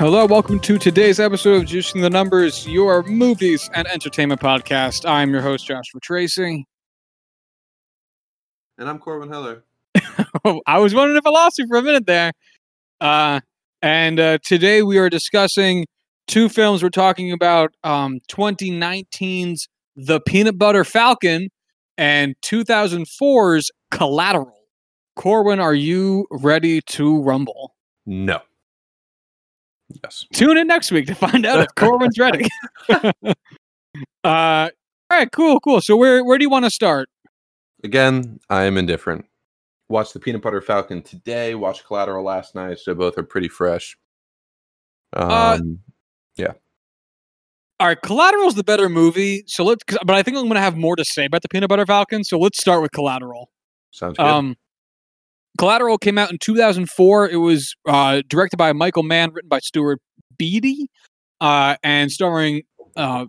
Hello, welcome to today's episode of Juicing the Numbers, your movies and entertainment podcast. I'm your host, Joshua Tracy. And I'm Corbin Heller. I was wondering if I lost you for a minute there. Uh, and uh, today we are discussing two films. We're talking about um, 2019's The Peanut Butter Falcon and 2004's Collateral. Corwin, are you ready to rumble? No. Yes. Tune in next week to find out if Corwin's ready. uh, all right, cool, cool. So where where do you want to start? Again, I am indifferent. Watched the Peanut Butter Falcon today. Watched Collateral last night, so both are pretty fresh. Um, Uh, All right, Collateral's the better movie. So let's, 'cause- but I think I'm going to have more to say about the Peanut Butter Falcon. So let's start with Collateral. sounds good. Um, Collateral came out in 2004. It was uh, directed by Michael Mann, written by Stuart Beatty, uh, and starring uh,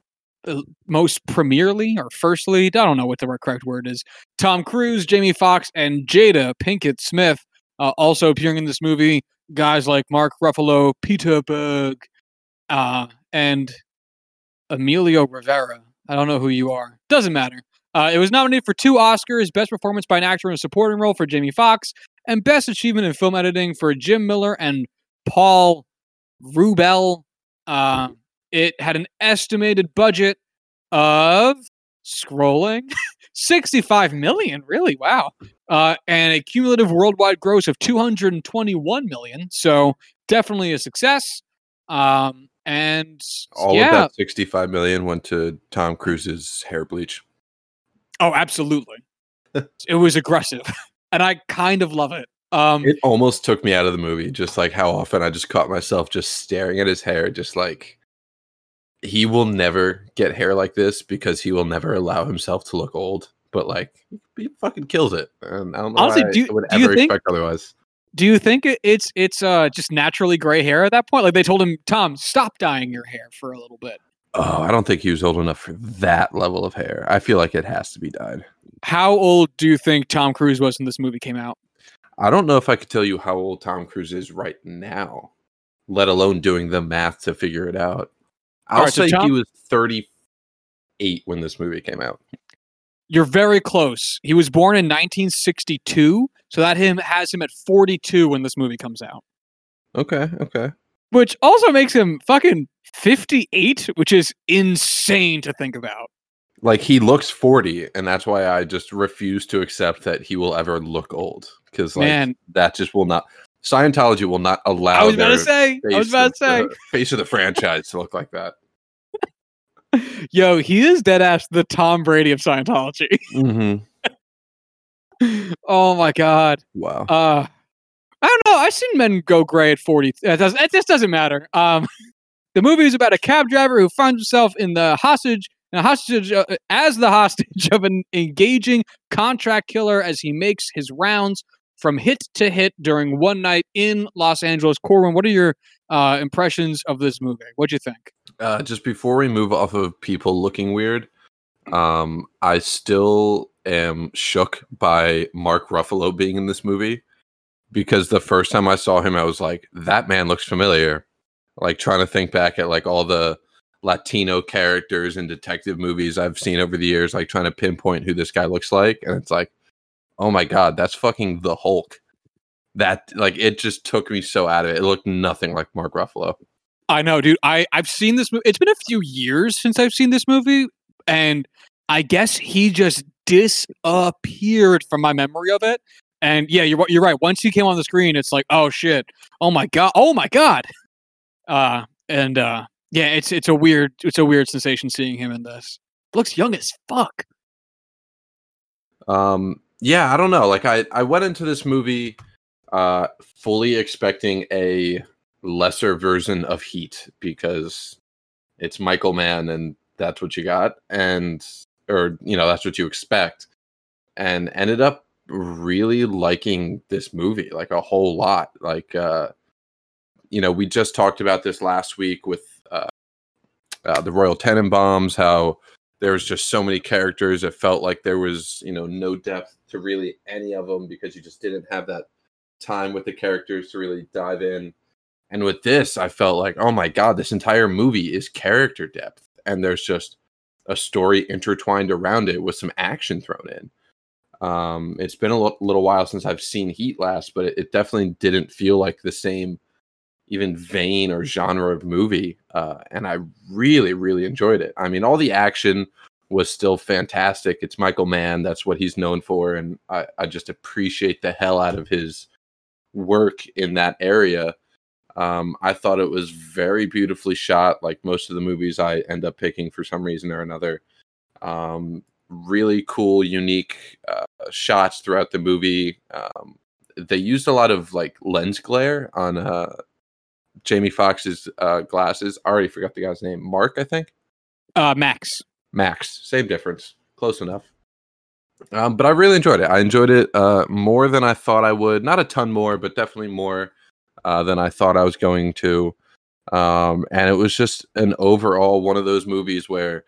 uh, most premierly or firstly, I don't know what the correct word is, Tom Cruise, Jamie Foxx, and Jada Pinkett Smith. Uh, also appearing in this movie, guys like Mark Ruffalo, Peter Berg, uh, and Emilio Rivera. I don't know who you are. Doesn't matter. Uh, it was nominated for two Oscars: Best Performance by an Actor in a Supporting Role for Jamie Foxx, and Best Achievement in Film Editing for Jim Miller and Paul Rubell. Uh, it had an estimated budget of scrolling 65 million. Really, wow, uh, and a cumulative worldwide gross of 221 million. So definitely a success. Um, and All yeah, of that 65 million went to Tom Cruise's hair bleach. Oh, absolutely. it was aggressive, and I kind of love it. Um, It almost took me out of the movie, just like how often I just caught myself just staring at his hair, just like he will never get hair like this because he will never allow himself to look old. But like he fucking kills it. And I don't know Honestly, do I would ever think- expect otherwise. do you think it's it's uh just naturally gray hair at that point? Like they told him, Tom, stop dyeing your hair for a little bit. Oh, I don't think he was old enough for that level of hair. I feel like it has to be dyed. How old do you think Tom Cruise was when this movie came out? I don't know if I could tell you how old Tom Cruise is right now, let alone doing the math to figure it out. I'll Alright, so say he was 38 when this movie came out. You're very close. He was born in 1962, so that him has him at 42 when this movie comes out, Okay, okay. Which also makes him fucking 58, which is insane to think about. Like he looks 40, and that's why I just refuse to accept that he will ever look old. Because like Man. that just will not Scientology will not allow I was about to say, I was about to say, face of the franchise to look like that. yo, he is dead ass the Tom Brady of Scientology. Mm-hmm. oh my god. Wow. Uh, I don't know. I've seen men go gray at 40. It, does, it just doesn't matter. Um, the movie is about a cab driver who finds himself in the hostage, in a hostage uh, as the hostage of an engaging contract killer as he makes his rounds from hit to hit during one night in Los Angeles. Corwin, what are your uh, impressions of this movie? What'd you think? Uh, just before we move off of people looking weird, um, I still am shook by Mark Ruffalo being in this movie because the first time I saw him, I was like, that man looks familiar. Like trying to think back at like all the Latino characters in detective movies I've seen over the years, like trying to pinpoint who this guy looks like. And it's like, oh my God, that's fucking the Hulk. That like it just took me so out of it. It looked nothing like Mark Ruffalo. I know, dude. I I've seen this movie. It's been a few years since I've seen this movie, and I guess he just disappeared from my memory of it. And yeah, you're you're right. Once he came on the screen, it's like, oh shit, oh my god, oh my god. Uh, and uh, yeah, it's it's a weird it's a weird sensation seeing him in this. Looks young as fuck. Um, yeah, I don't know. Like I, I went into this movie uh fully expecting a lesser version of Heat because it's Michael Mann and that's what you got, and or you know that's what you expect, and ended up really liking this movie like a whole lot. Like uh, you know, we just talked about this last week with uh, uh the Royal Tenenbaums, how there was just so many characters it felt like there was you know no depth to really any of them because you just didn't have that time with the characters to really dive in And with this, I felt like, oh my god, this entire movie is character depth, and there's just a story intertwined around it with some action thrown in. Um, it's been a l- little while since I've seen Heat last, but it, it, definitely didn't feel like the same even vein or genre of movie. Uh, and I really, really enjoyed it. I mean, all the action was still fantastic. It's Michael Mann, that's what he's known for, and I, I just appreciate the hell out of his work in that area. Um, I thought it was very beautifully shot, like most of the movies I end up picking for some reason or another. Um, really cool, unique uh, shots throughout the movie. Um, they used a lot of like lens glare on uh, Jamie Foxx's uh, glasses. I already forgot the guy's name. Mark, I think. Uh, Max. Max. Same difference. Close enough. Um, but I really enjoyed it. I enjoyed it uh, more than I thought I would. Not a ton more, but definitely more uh, than I thought I was going to. Um, and it was just an overall one of those movies where,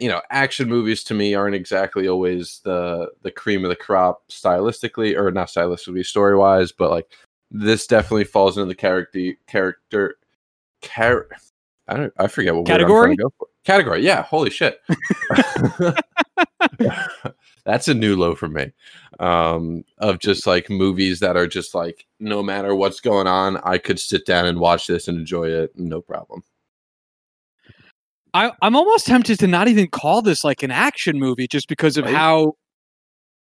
you know, action movies to me aren't exactly always the the cream of the crop stylistically, or not stylistically, story wise, but like this definitely falls into the character character char- I don't I forget what category go for. Category, yeah. Holy shit. That's a new low for me. Um, of just like movies that are just like no matter what's going on, I could sit down and watch this and enjoy it, no problem. I, I'm almost tempted to not even call this like an action movie just because of right? how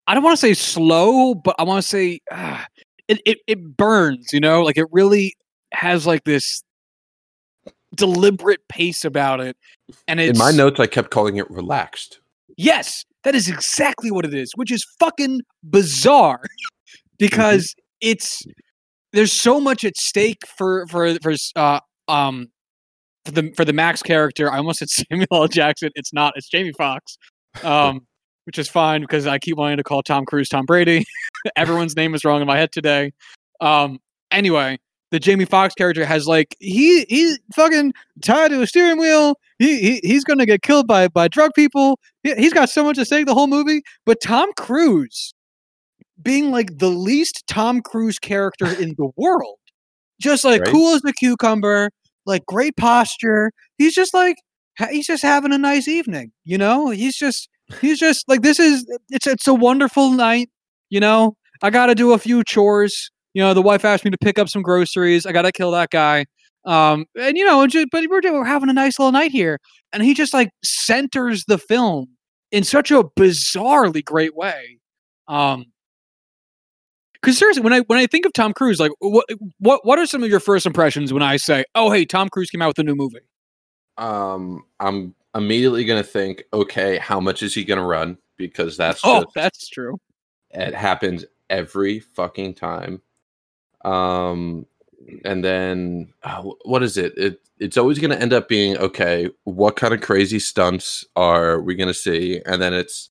I don't want to say slow, but I want to say uh, it, it it burns, you know, like it really has like this deliberate pace about it. And in my notes, I kept calling it relaxed. Yes, that is exactly what it is, which is fucking bizarre because mm-hmm. it's there's so much at stake for for for uh um for the for the Max character. I almost said Samuel L. Jackson. It's not. It's Jamie Foxx, Um, which is fine because I keep wanting to call Tom Cruise Tom Brady. Everyone's name is wrong in my head today. Um, anyway, the Jamie Foxx character has like he he's fucking tied to a steering wheel. He, he he's gonna get killed by by drug people. He, he's got so much to say the whole movie. But Tom Cruise being like the least Tom Cruise character in the world, just like right. cool as a cucumber, like great posture. He's just like he's just having a nice evening. You know, he's just he's just like this is it's it's a wonderful night. You know, I got to do a few chores you know, the wife asked me to pick up some groceries. I got to kill that guy. Um, and you know, just, but we're, we're having a nice little night here. And he just like centers the film in such a bizarrely great way. Um, because seriously, when I when I think of Tom Cruise, like what what what are some of your first impressions when I say, "Oh, hey, Tom Cruise came out with a new movie"? Um, I'm immediately gonna think, okay, how much is he gonna run? Because that's oh, just, that's true. It happens every fucking time. Um, and then uh, what is it? It it's always going to end up being okay. What kind of crazy stunts are we going to see? And then it's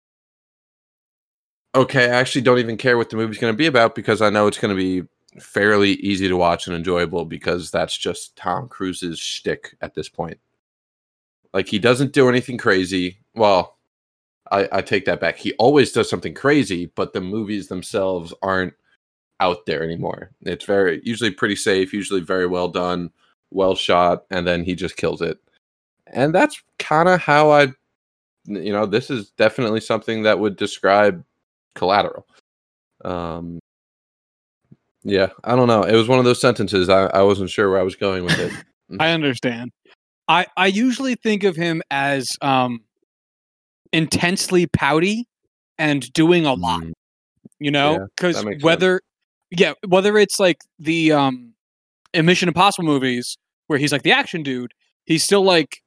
okay. I actually don't even care what the movie's going to be about because I know it's going to be fairly easy to watch and enjoyable because that's just Tom Cruise's shtick at this point. Like he doesn't do anything crazy. Well, I, I take that back. He always does something crazy, but the movies themselves aren't out there anymore. It's very usually pretty safe, usually very well done, well shot, and then he just kills it. And that's kind of how I you know, this is definitely something that would describe collateral. Um yeah, I don't know. It was one of those sentences I, I wasn't sure where I was going with it. I understand. I I usually think of him as um intensely pouty and doing a lot. Mm. You know, because yeah, whether yeah, whether it's like the um in Mission Impossible movies where he's like the action dude, he's still like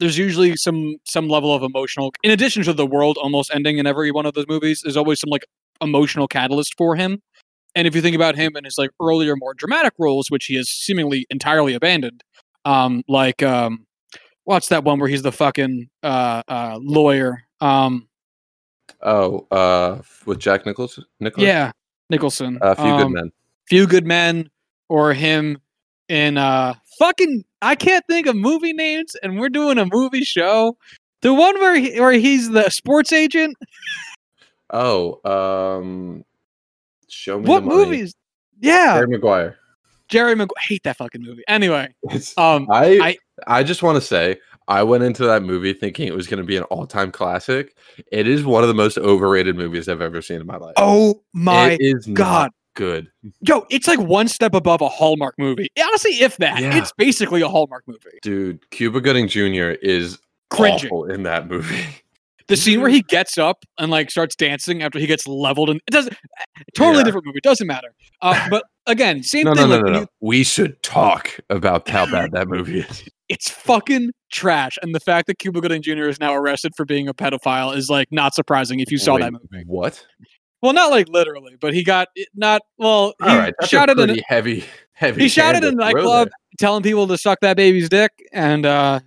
there's usually some some level of emotional in addition to the world almost ending in every one of those movies, there's always some like emotional catalyst for him. And if you think about him in his like earlier more dramatic roles, which he has seemingly entirely abandoned, um, like um what's that one where he's the fucking uh uh lawyer? Um Oh, uh with Jack Nichols Nicholas? Yeah. Nicholson. A few um, good men. Few good men, or him in uh fucking. I can't think of movie names, and we're doing a movie show. The one where he, where he's the sports agent. Oh, um, show me what movies? Yeah, Jerry Maguire. Jerry Maguire. Hate that fucking movie. Anyway, It's, um, I, I- I just want to say I went into that movie thinking it was going to be an all-time classic. It is one of the most overrated movies I've ever seen in my life. oh my god, good. yo, it's like one step above a Hallmark movie. Honestly, if that, Yeah. it's basically a Hallmark movie. Dude, Cuba Gooding Jr. is Cringing. in that movie. The scene where he gets up and like starts dancing after he gets leveled, and it doesn't. Totally Yeah. different movie. Doesn't matter. Uh, but again, same no, no, thing. no, like, no, no. you- We should talk about how bad that movie is. it's fucking trash. And the fact that Cuba Gooding Jr. is now arrested for being a pedophile is like not surprising if you saw that movie. What? Well, not like literally, but he got it- not well. He All right, that's shouted a in pretty heavy, heavy. he shouted in to a nightclub, there. telling people to suck that baby's dick, and uh,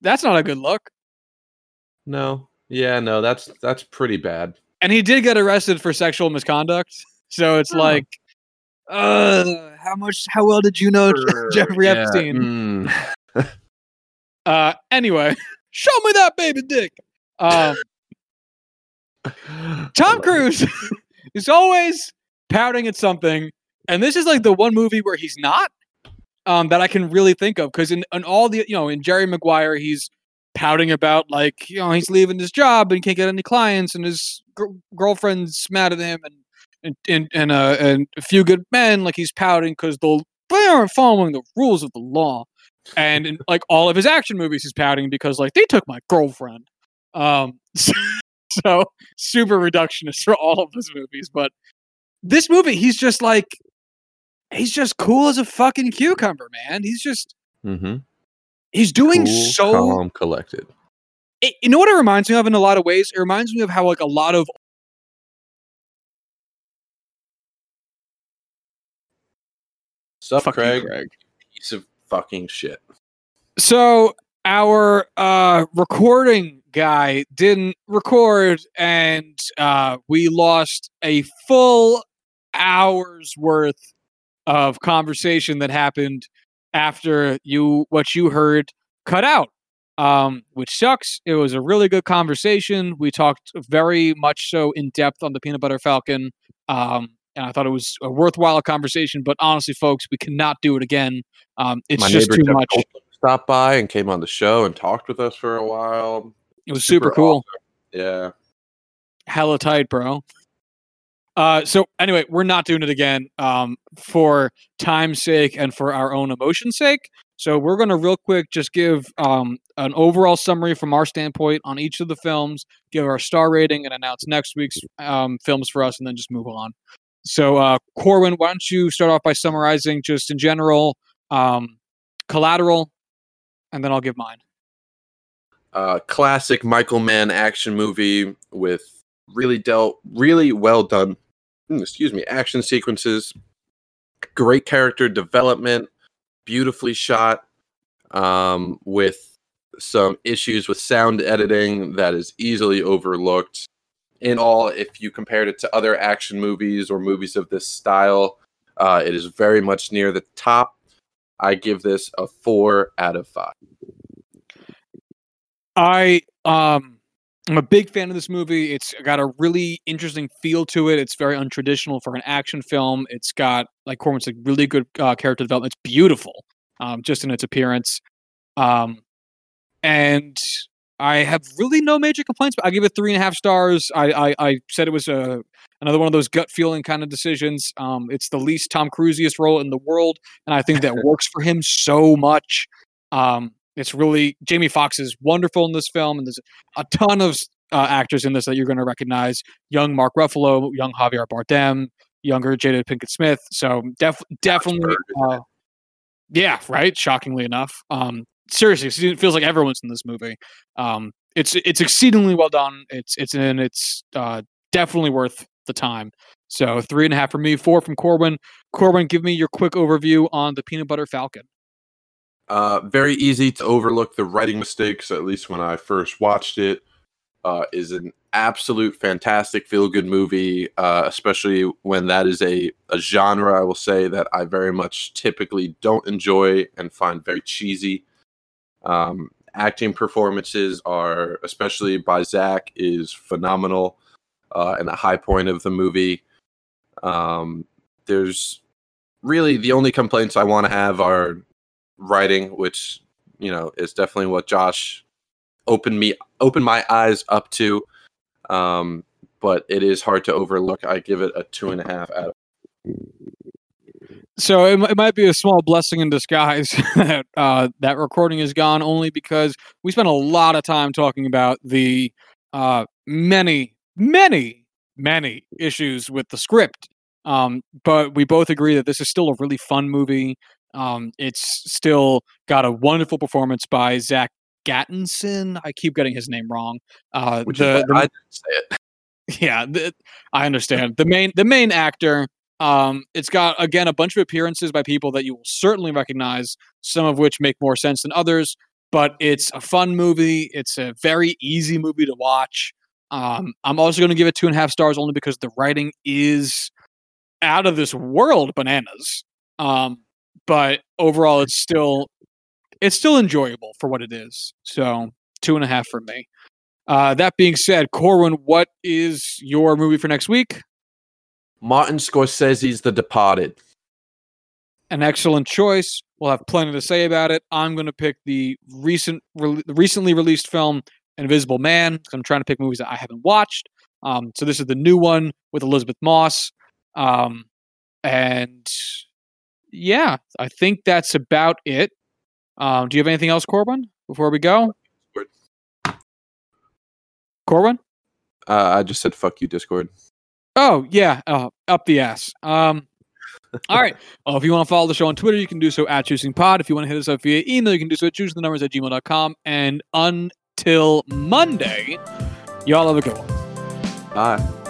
that's not a good look. No, yeah, no, that's that's pretty bad. And he did get arrested for sexual misconduct. So it's Oh. like, uh, how much? How well did you know Jeffrey Yeah, Epstein? mm. Uh, anyway, show me that baby dick. Um, Tom Cruise is always pouting at something, and this is like the one movie where he's not. Um, that I can really think of because in, in all the you know in Jerry Maguire he's pouting about like you know he's leaving his job and can't get any clients and his gr- girlfriend's mad at him and and and and, uh, and a few good men like he's pouting because the they aren't following the rules of the law and in like all of his action movies he's pouting because like they took my girlfriend um so super reductionist for all of his movies but this movie he's just like he's just cool as a fucking cucumber man he's just mm-hmm. he's doing Cool, so calm, collected. it, you know what it reminds me of in a lot of ways it reminds me of how like a lot of Sup, you, Craig? Piece of fucking shit. so our uh recording guy didn't record and uh we lost a full hour's worth of conversation that happened after you what you heard cut out um which sucks. It was a really good conversation. We talked very much so in depth on the peanut butter falcon um and i thought it was a worthwhile conversation but honestly folks we cannot do it again. Um it's My just too Jeff much. Stopped by and came on the show and talked with us for a while. It was super, super cool Yeah. hella tight, bro. Uh, so anyway, we're not doing it again um, for time's sake and for our own emotion's sake. So we're gonna real quick just give um, an overall summary from our standpoint on each of the films, give our star rating, and announce next week's um, films for us, and then just move on. So uh, Corwin, why don't you start off by summarizing just in general, um, Collateral, and then I'll give mine. Uh, classic Michael Mann action movie with really dealt really well done. mm, Excuse me, action sequences, great character development, beautifully shot, um, with some issues with sound editing that is easily overlooked. In all, if you compared it to other action movies or movies of this style, uh, it is very much near the top. I give this a four out of five. I um I'm a big fan of this movie. It's got a really interesting feel to it. It's very untraditional for an action film. It's got, like Corwin said, really good uh, character development. It's beautiful, um, just in its appearance. Um, and I have really no major complaints. But I give it three and a half stars. I I, I said it was a another one of those gut feeling kind of decisions. Um, it's the least Tom Cruisiest role in the world, and I think that works for him so much. Um, it's really Jamie Foxx is wonderful in this film, and there's a ton of uh, actors in this that you're going to recognize: young Mark Ruffalo, young Javier Bardem, younger Jada Pinkett Smith. So def- definitely, uh, yeah, right. Shockingly enough, um, seriously, it feels like everyone's in this movie. Um, it's it's exceedingly well done. It's it's and it's uh, definitely worth the time. So three and a half for me, four from Corwin. Corwin, give me your quick overview on the Peanut Butter Falcon. Uh, very easy to overlook the writing mistakes, at least when I first watched it. Uh, is an absolute fantastic feel good movie, uh, especially when that is a, a genre, I will say, that I very much typically don't enjoy and find very cheesy. Um, acting performances are, especially by Zach, is phenomenal uh, and a high point of the movie. Um, there's really the only complaints I want to have are writing, which you know is definitely what Josh opened me opened my eyes up to. Um, but it is hard to overlook. I give it a two and a half out of so it, it might be a small blessing in disguise that uh, that recording is gone only because we spent a lot of time talking about the uh, many many many issues with the script um, but we both agree that this is still a really fun movie um, it's still got a wonderful performance by zach gattinson i keep getting his name wrong uh, which the, is why I didn't say it. yeah the, i understand the main the main actor um, it's got again a bunch of appearances by people that you will certainly recognize, some of which make more sense than others. But it's a fun movie. It's a very easy movie to watch. Um, I'm also going to give it two and a half stars only because the writing is out of this world bananas. Um, but overall, it's still it's still enjoyable for what it is. So two and a half for me. Uh, that being said, Corwin, what is your movie for next week? Martin Scorsese's The Departed. An excellent choice. We'll have plenty to say about it. I'm going to pick the recent, re- recently released film Invisible Man. I'm trying to pick movies that I haven't watched. Um, so this is the new one with Elisabeth Moss. Um, and yeah, I think that's about it. Um, do you have anything else, Corbin, before we go? Corbin? Uh, I just said fuck you, Discord. Oh yeah, uh, up the ass. Um, all right. Well, if you want to follow the show on Twitter, you can do so at Choosing Pod. If you want to hit us up via email, you can do so at choosing the numbers at gmail.com. And until Monday, y'all have a good one. Bye.